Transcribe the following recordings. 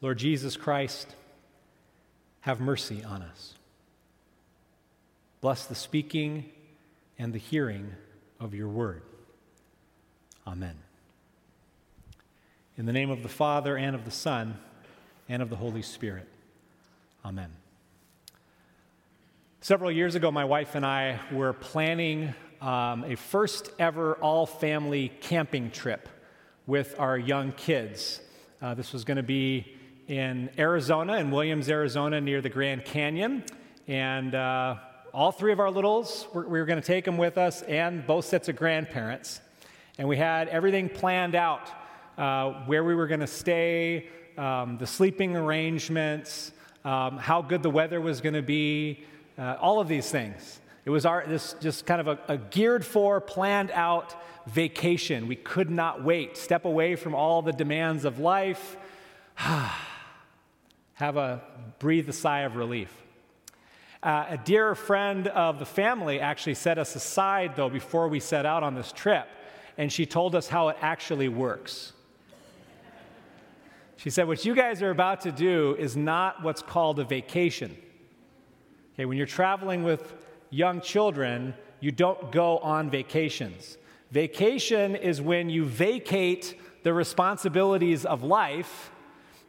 Lord Jesus Christ, have mercy on us. Bless the speaking and the hearing of your word. Amen. In the name of the Father, and of the Son, and of the Holy Spirit. Amen. Several years ago, my wife and I were planning um, a first ever all family camping trip with our young kids. Uh, this was going to be in Arizona, in Williams, Arizona, near the Grand Canyon. And uh, all three of our littles, we were going to take them with us, and both sets of grandparents. And we had everything planned out uh, where we were going to stay, um, the sleeping arrangements, um, how good the weather was going to be, uh, all of these things. It was our, this just kind of a, a geared for, planned out vacation. We could not wait, step away from all the demands of life. have a breathe a sigh of relief. Uh, a dear friend of the family actually set us aside, though, before we set out on this trip, and she told us how it actually works. She said, What you guys are about to do is not what's called a vacation. Okay, when you're traveling with young children, you don't go on vacations. Vacation is when you vacate the responsibilities of life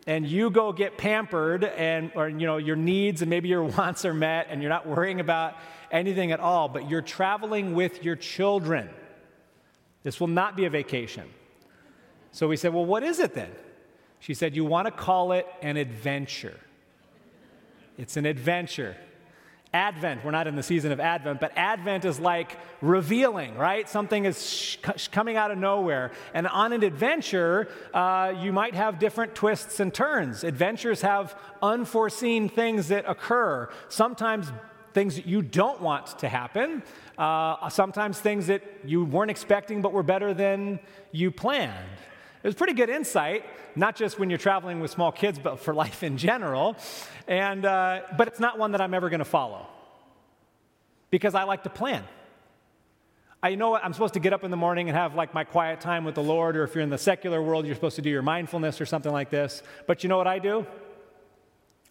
and you go get pampered and or you know your needs and maybe your wants are met and you're not worrying about anything at all but you're traveling with your children. This will not be a vacation. So we said well what is it then? She said you want to call it an adventure. It's an adventure Advent, we're not in the season of Advent, but Advent is like revealing, right? Something is sh- coming out of nowhere. And on an adventure, uh, you might have different twists and turns. Adventures have unforeseen things that occur, sometimes things that you don't want to happen, uh, sometimes things that you weren't expecting but were better than you planned. It was pretty good insight, not just when you're traveling with small kids, but for life in general. And, uh, but it's not one that I'm ever going to follow because I like to plan. I know I'm supposed to get up in the morning and have like my quiet time with the Lord, or if you're in the secular world, you're supposed to do your mindfulness or something like this. But you know what I do?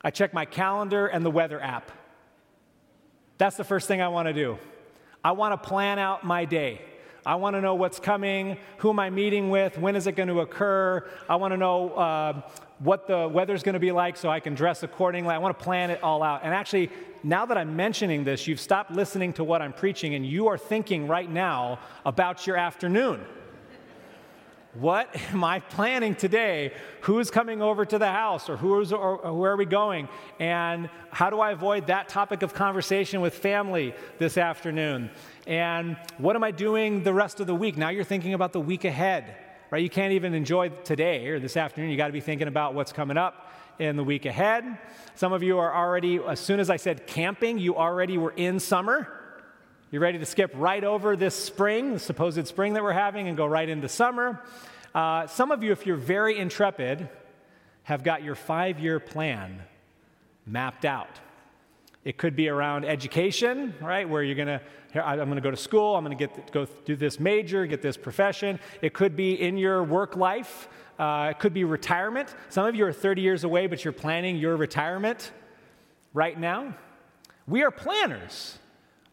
I check my calendar and the weather app. That's the first thing I want to do. I want to plan out my day. I want to know what's coming, who am I meeting with, when is it going to occur. I want to know uh, what the weather's going to be like so I can dress accordingly. I want to plan it all out. And actually, now that I'm mentioning this, you've stopped listening to what I'm preaching and you are thinking right now about your afternoon. What am I planning today? Who's coming over to the house or, who's, or where are we going? And how do I avoid that topic of conversation with family this afternoon? And what am I doing the rest of the week? Now you're thinking about the week ahead, right? You can't even enjoy today or this afternoon. You got to be thinking about what's coming up in the week ahead. Some of you are already, as soon as I said camping, you already were in summer. You're ready to skip right over this spring, the supposed spring that we're having, and go right into summer. Uh, some of you, if you're very intrepid, have got your five year plan mapped out. It could be around education, right? Where you're to, I'm going to go to school, I'm going to get go do this major, get this profession. It could be in your work life. Uh, it could be retirement. Some of you are 30 years away, but you're planning your retirement right now. We are planners.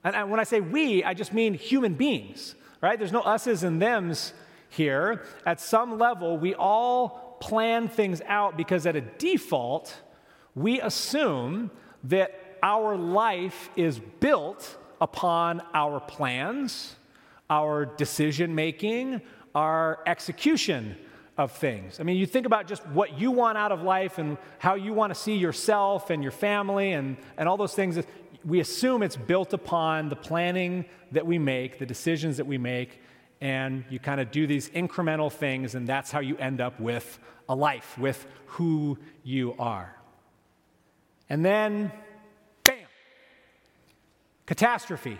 And when I say we, I just mean human beings, right? There's no us's and them's here. At some level, we all plan things out because at a default, we assume that our life is built upon our plans, our decision making, our execution of things. I mean, you think about just what you want out of life and how you want to see yourself and your family and, and all those things we assume it's built upon the planning that we make, the decisions that we make, and you kind of do these incremental things, and that's how you end up with a life, with who you are. And then, bam, catastrophe.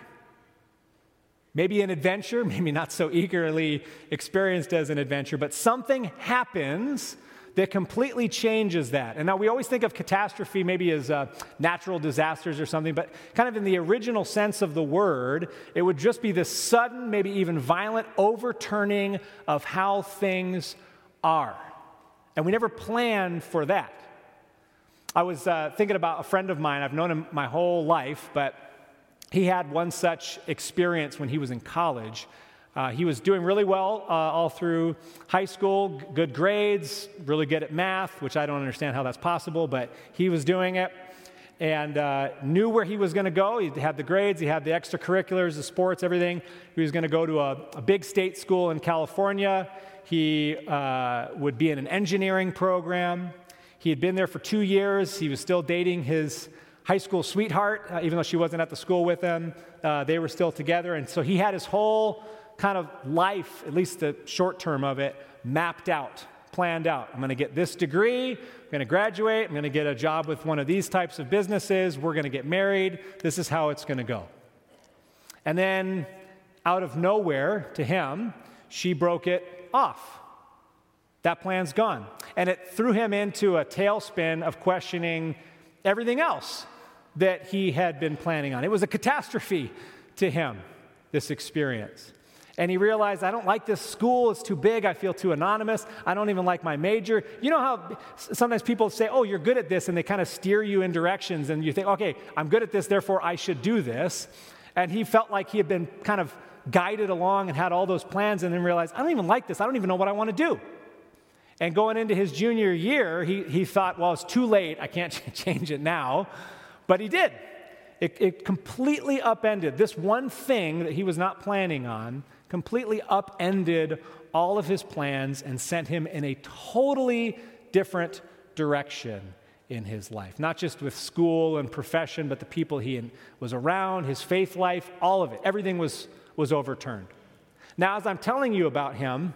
Maybe an adventure, maybe not so eagerly experienced as an adventure, but something happens that completely changes that. And now we always think of catastrophe maybe as uh, natural disasters or something, but kind of in the original sense of the word, it would just be this sudden, maybe even violent overturning of how things are. And we never plan for that. I was uh, thinking about a friend of mine. I've known him my whole life, but he had one such experience when he was in college. Uh, he was doing really well uh, all through high school, good grades, really good at math, which I don't understand how that's possible, but he was doing it and uh, knew where he was going to go. He had the grades, he had the extracurriculars, the sports, everything. He was going to go to a, a, big state school in California. He uh, would be in an engineering program. He had been there for two years. He was still dating his high school sweetheart, uh, even though she wasn't at the school with him. Uh, they were still together. And so he had his whole kind of life, at least the short term of it, mapped out, planned out. I'm going to get this degree. I'm going to graduate. I'm going to get a job with one of these types of businesses. We're going to get married. This is how it's going to go. And then, out of nowhere to him, she broke it off. That plan's gone. And it threw him into a tailspin of questioning everything else that he had been planning on. It was a catastrophe to him, this experience. And he realized, I don't like this school. It's too big. I feel too anonymous. I don't even like my major. You know how sometimes people say, Oh, you're good at this, and they kind of steer you in directions, and you think, Okay, I'm good at this, therefore I should do this. And he felt like he had been kind of guided along and had all those plans, and then realized, I don't even like this. I don't even know what I want to do. And going into his junior year, he, he thought, well, it's too late. I can't change it now. But he did. It, it completely upended this one thing that he was not planning on, completely upended all of his plans and sent him in a totally different direction in his life. Not just with school and profession, but the people he was around, his faith life, all of it. Everything was, was overturned. Now, as I'm telling you about him,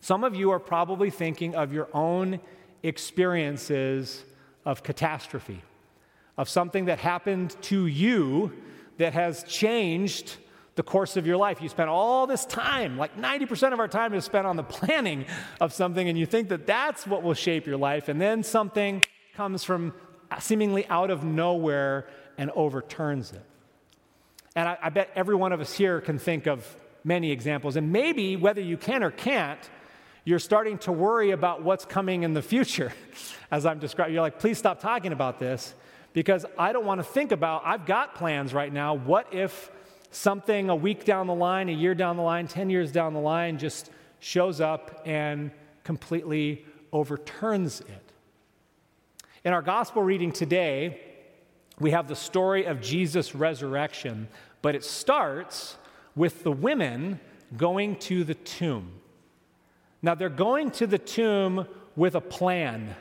some of you are probably thinking of your own experiences of catastrophe, of something that happened to you that has changed the course of your life. You spent all this time, like 90% of our time is spent on the planning of something, and you think that that's what will shape your life, and then something comes from seemingly out of nowhere and overturns it. And I, I bet every one of us here can think of many examples, and maybe whether you can or can't, you're starting to worry about what's coming in the future as I'm describing. You're like, please stop talking about this because I don't want to think about, I've got plans right now. What if something a week down the line, a year down the line, 10 years down the line just shows up and completely overturns it? In our gospel reading today, we have the story of Jesus' resurrection, but it starts with the women going to the tomb. Now, they're going to the tomb with a plan.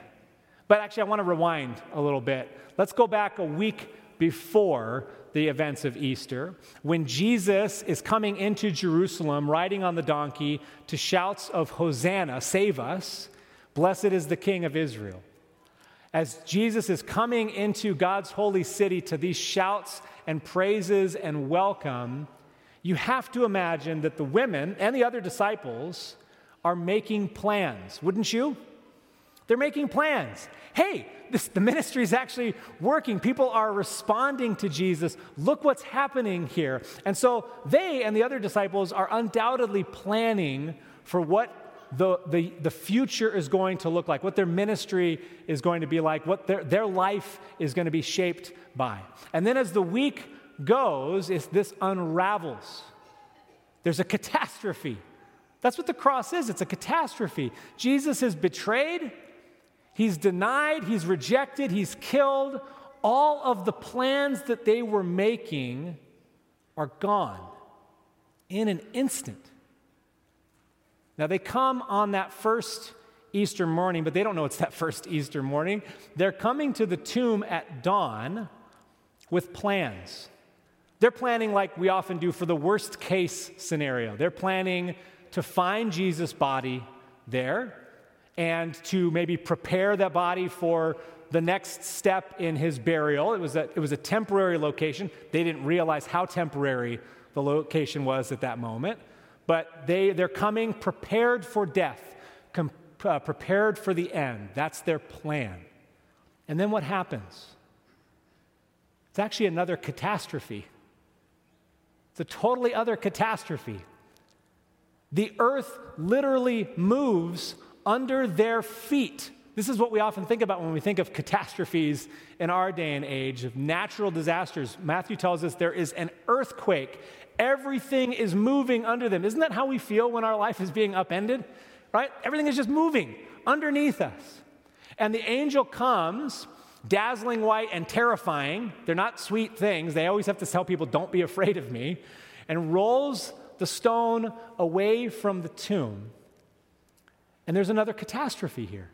But actually, I want to rewind a little bit. Let's go back a week before the events of Easter, when Jesus is coming into Jerusalem riding on the donkey to shouts of Hosanna, save us, blessed is the King of Israel. As Jesus is coming into God's holy city to these shouts and praises and welcome, you have to imagine that the women and the other disciples are making plans, wouldn't you? They're making plans. Hey, this, the ministry is actually working. People are responding to Jesus. Look what's happening here. And so they and the other disciples are undoubtedly planning for what the, the, the future is going to look like, what their ministry is going to be like, what their, their life is going to be shaped by. And then as the week goes, this unravels. There's a catastrophe. That's what the cross is it's a catastrophe. Jesus is betrayed, he's denied, he's rejected, he's killed. All of the plans that they were making are gone in an instant. Now, they come on that first Easter morning, but they don't know it's that first Easter morning. They're coming to the tomb at dawn with plans. They're planning like we often do for the worst case scenario. They're planning to find Jesus' body there and to maybe prepare that body for the next step in his burial. It was a, it was a temporary location. They didn't realize how temporary the location was at that moment. But they, they're coming prepared for death, com, uh, prepared for the end. That's their plan. And then what happens? It's actually another catastrophe. It's a totally other catastrophe. The earth literally moves under their feet This is what we often think about when we think of catastrophes in our day and age, of natural disasters. Matthew tells us there is an earthquake. Everything is moving under them. Isn't that how we feel when our life is being upended? Right? Everything is just moving underneath us. And the angel comes, dazzling white and terrifying. They're not sweet things. They always have to tell people, don't be afraid of me, and rolls the stone away from the tomb. And there's another catastrophe here.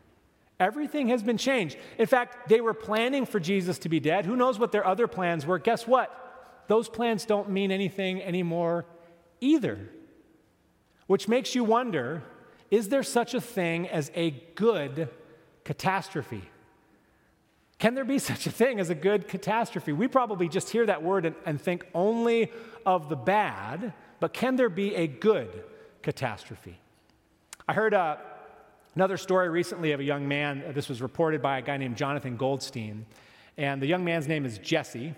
Everything has been changed. In fact, they were planning for Jesus to be dead. Who knows what their other plans were? Guess what? Those plans don't mean anything anymore either. Which makes you wonder is there such a thing as a good catastrophe? Can there be such a thing as a good catastrophe? We probably just hear that word and, and think only of the bad, but can there be a good catastrophe? I heard a uh, Another story recently of a young man, uh, this was reported by a guy named Jonathan Goldstein. And the young man's name is Jesse.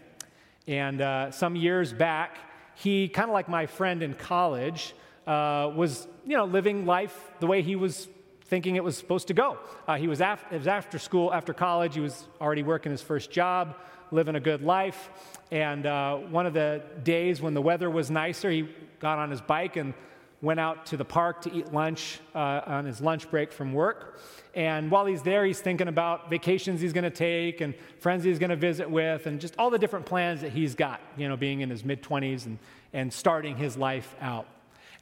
And uh, some years back, he, kind of like my friend in college, uh, was you know, living life the way he was thinking it was supposed to go. Uh, he was, af- was after school, after college, he was already working his first job, living a good life. And uh, one of the days when the weather was nicer, he got on his bike and went out to the park to eat lunch uh, on his lunch break from work. And while he's there, he's thinking about vacations he's going to take and friends he's going to visit with and just all the different plans that he's got, you know, being in his mid 20s and, and starting his life out.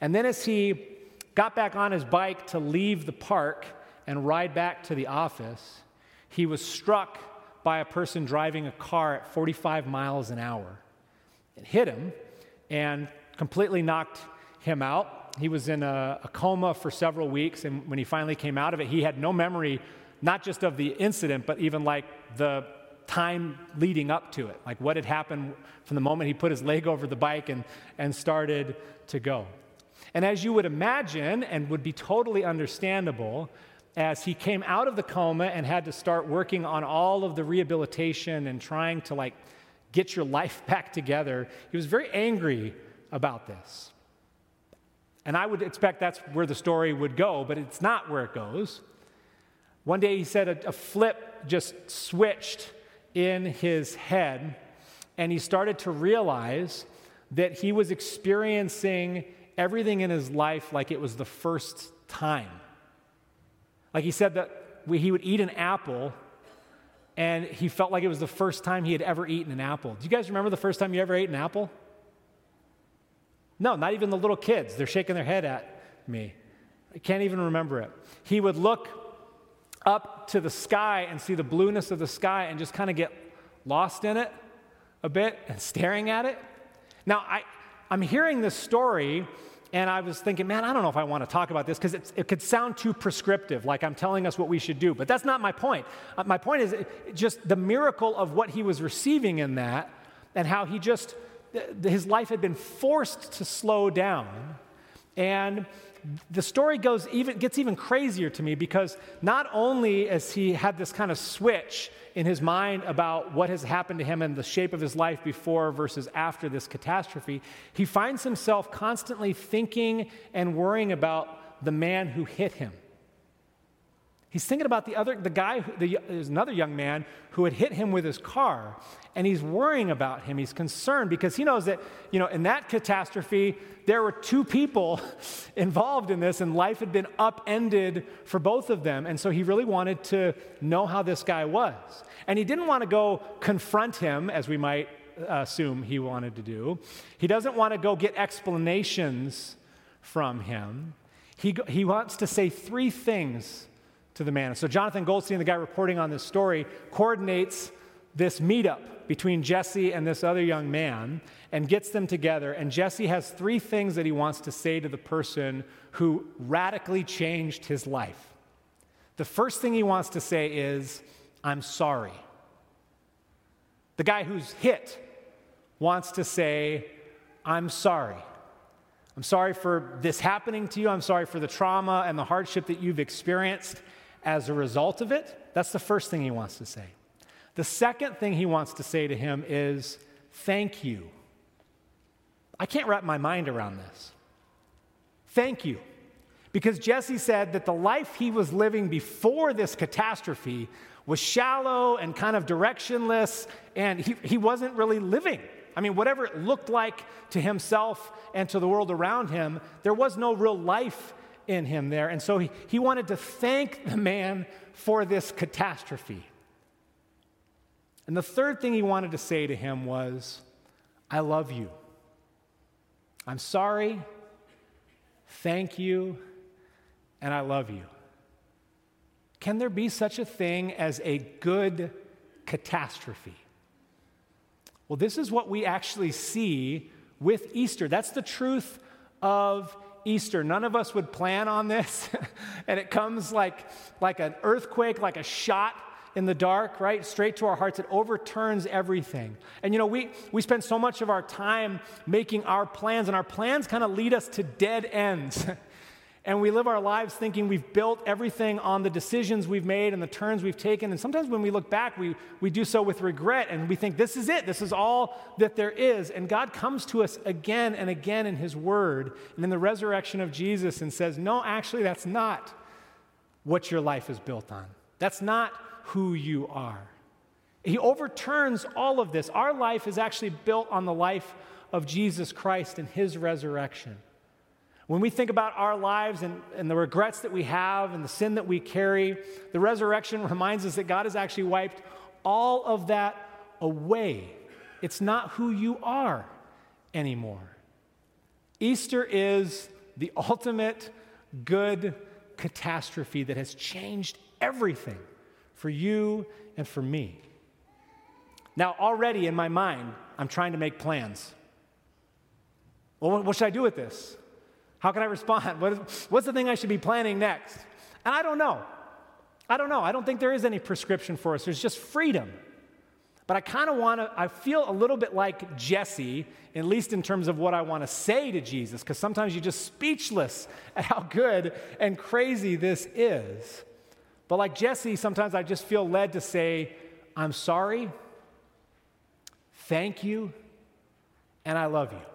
And then as he got back on his bike to leave the park and ride back to the office, he was struck by a person driving a car at 45 miles an hour. It hit him and completely knocked him out he was in a, a, coma for several weeks, and when he finally came out of it, he had no memory, not just of the incident, but even like the time leading up to it, like what had happened from the moment he put his leg over the bike and, and started to go. And as you would imagine, and would be totally understandable, as he came out of the coma and had to start working on all of the rehabilitation and trying to like get your life back together, he was very angry about this. And I would expect that's where the story would go, but it's not where it goes. One day he said a, a flip just switched in his head, and he started to realize that he was experiencing everything in his life like it was the first time. Like he said that he would eat an apple and he felt like it was the first time he had ever eaten an apple. Do you guys remember the first time you ever ate an apple? No, not even the little kids. They're shaking their head at me. I can't even remember it. He would look up to the sky and see the blueness of the sky and just kind of get lost in it a bit and staring at it. Now, I, I'm hearing this story and I was thinking, man, I don't know if I want to talk about this because it could sound too prescriptive, like I'm telling us what we should do. But that's not my point. Uh, my point is just the miracle of what he was receiving in that and how he just his life had been forced to slow down. And the story goes even, gets even crazier to me because not only as he had this kind of switch in his mind about what has happened to him and the shape of his life before versus after this catastrophe, he finds himself constantly thinking and worrying about the man who hit him. He's thinking about the other, the guy, the, there's another young man who had hit him with his car, and he's worrying about him. He's concerned because he knows that, you know, in that catastrophe, there were two people involved in this, and life had been upended for both of them. And so he really wanted to know how this guy was. And he didn't want to go confront him, as we might uh, assume he wanted to do. He doesn't want to go get explanations from him. He, he wants to say three things to the man. So Jonathan Goldstein, the guy reporting on this story, coordinates this meetup between Jesse and this other young man and gets them together. And Jesse has three things that he wants to say to the person who radically changed his life. The first thing he wants to say is, I'm sorry. The guy who's hit wants to say, I'm sorry. I'm sorry for this happening to you. I'm sorry for the trauma and the hardship that you've experienced as a result of it. That's the first thing he wants to say. The second thing he wants to say to him is, Thank you. I can't wrap my mind around this. Thank you. Because Jesse said that the life he was living before this catastrophe was shallow and kind of directionless, and he, he wasn't really living. I mean, whatever it looked like to himself and to the world around him, there was no real life in him there. And so he, he wanted to thank the man for this catastrophe. And the third thing he wanted to say to him was, I love you. I'm sorry. Thank you. And I love you. Can there be such a thing as a good catastrophe? Well, this is what we actually see with Easter. That's the truth of Easter. None of us would plan on this, and it comes like, like an earthquake, like a shot in the dark, right? Straight to our hearts. It overturns everything. And you know, we, we spend so much of our time making our plans, and our plans kind of lead us to dead ends. And we live our lives thinking we've built everything on the decisions we've made and the turns we've taken. And sometimes when we look back, we, we do so with regret and we think, this is it. This is all that there is. And God comes to us again and again in His Word and in the resurrection of Jesus and says, no, actually, that's not what your life is built on. That's not who you are. He overturns all of this. Our life is actually built on the life of Jesus Christ and His resurrection. When we think about our lives and, and the regrets that we have and the sin that we carry, the resurrection reminds us that God has actually wiped all of that away. It's not who you are anymore. Easter is the ultimate good catastrophe that has changed everything for you and for me. Now, already in my mind, I'm trying to make plans. Well, what should I do with this? How can I respond? What is, what's the thing I should be planning next? And I don't know. I don't know. I don't think there is any prescription for us. There's just freedom. But I kind of want to, I feel a little bit like Jesse, at least in terms of what I want to say to Jesus, because sometimes you're just speechless at how good and crazy this is. But like Jesse, sometimes I just feel led to say, I'm sorry, thank you, and I love you.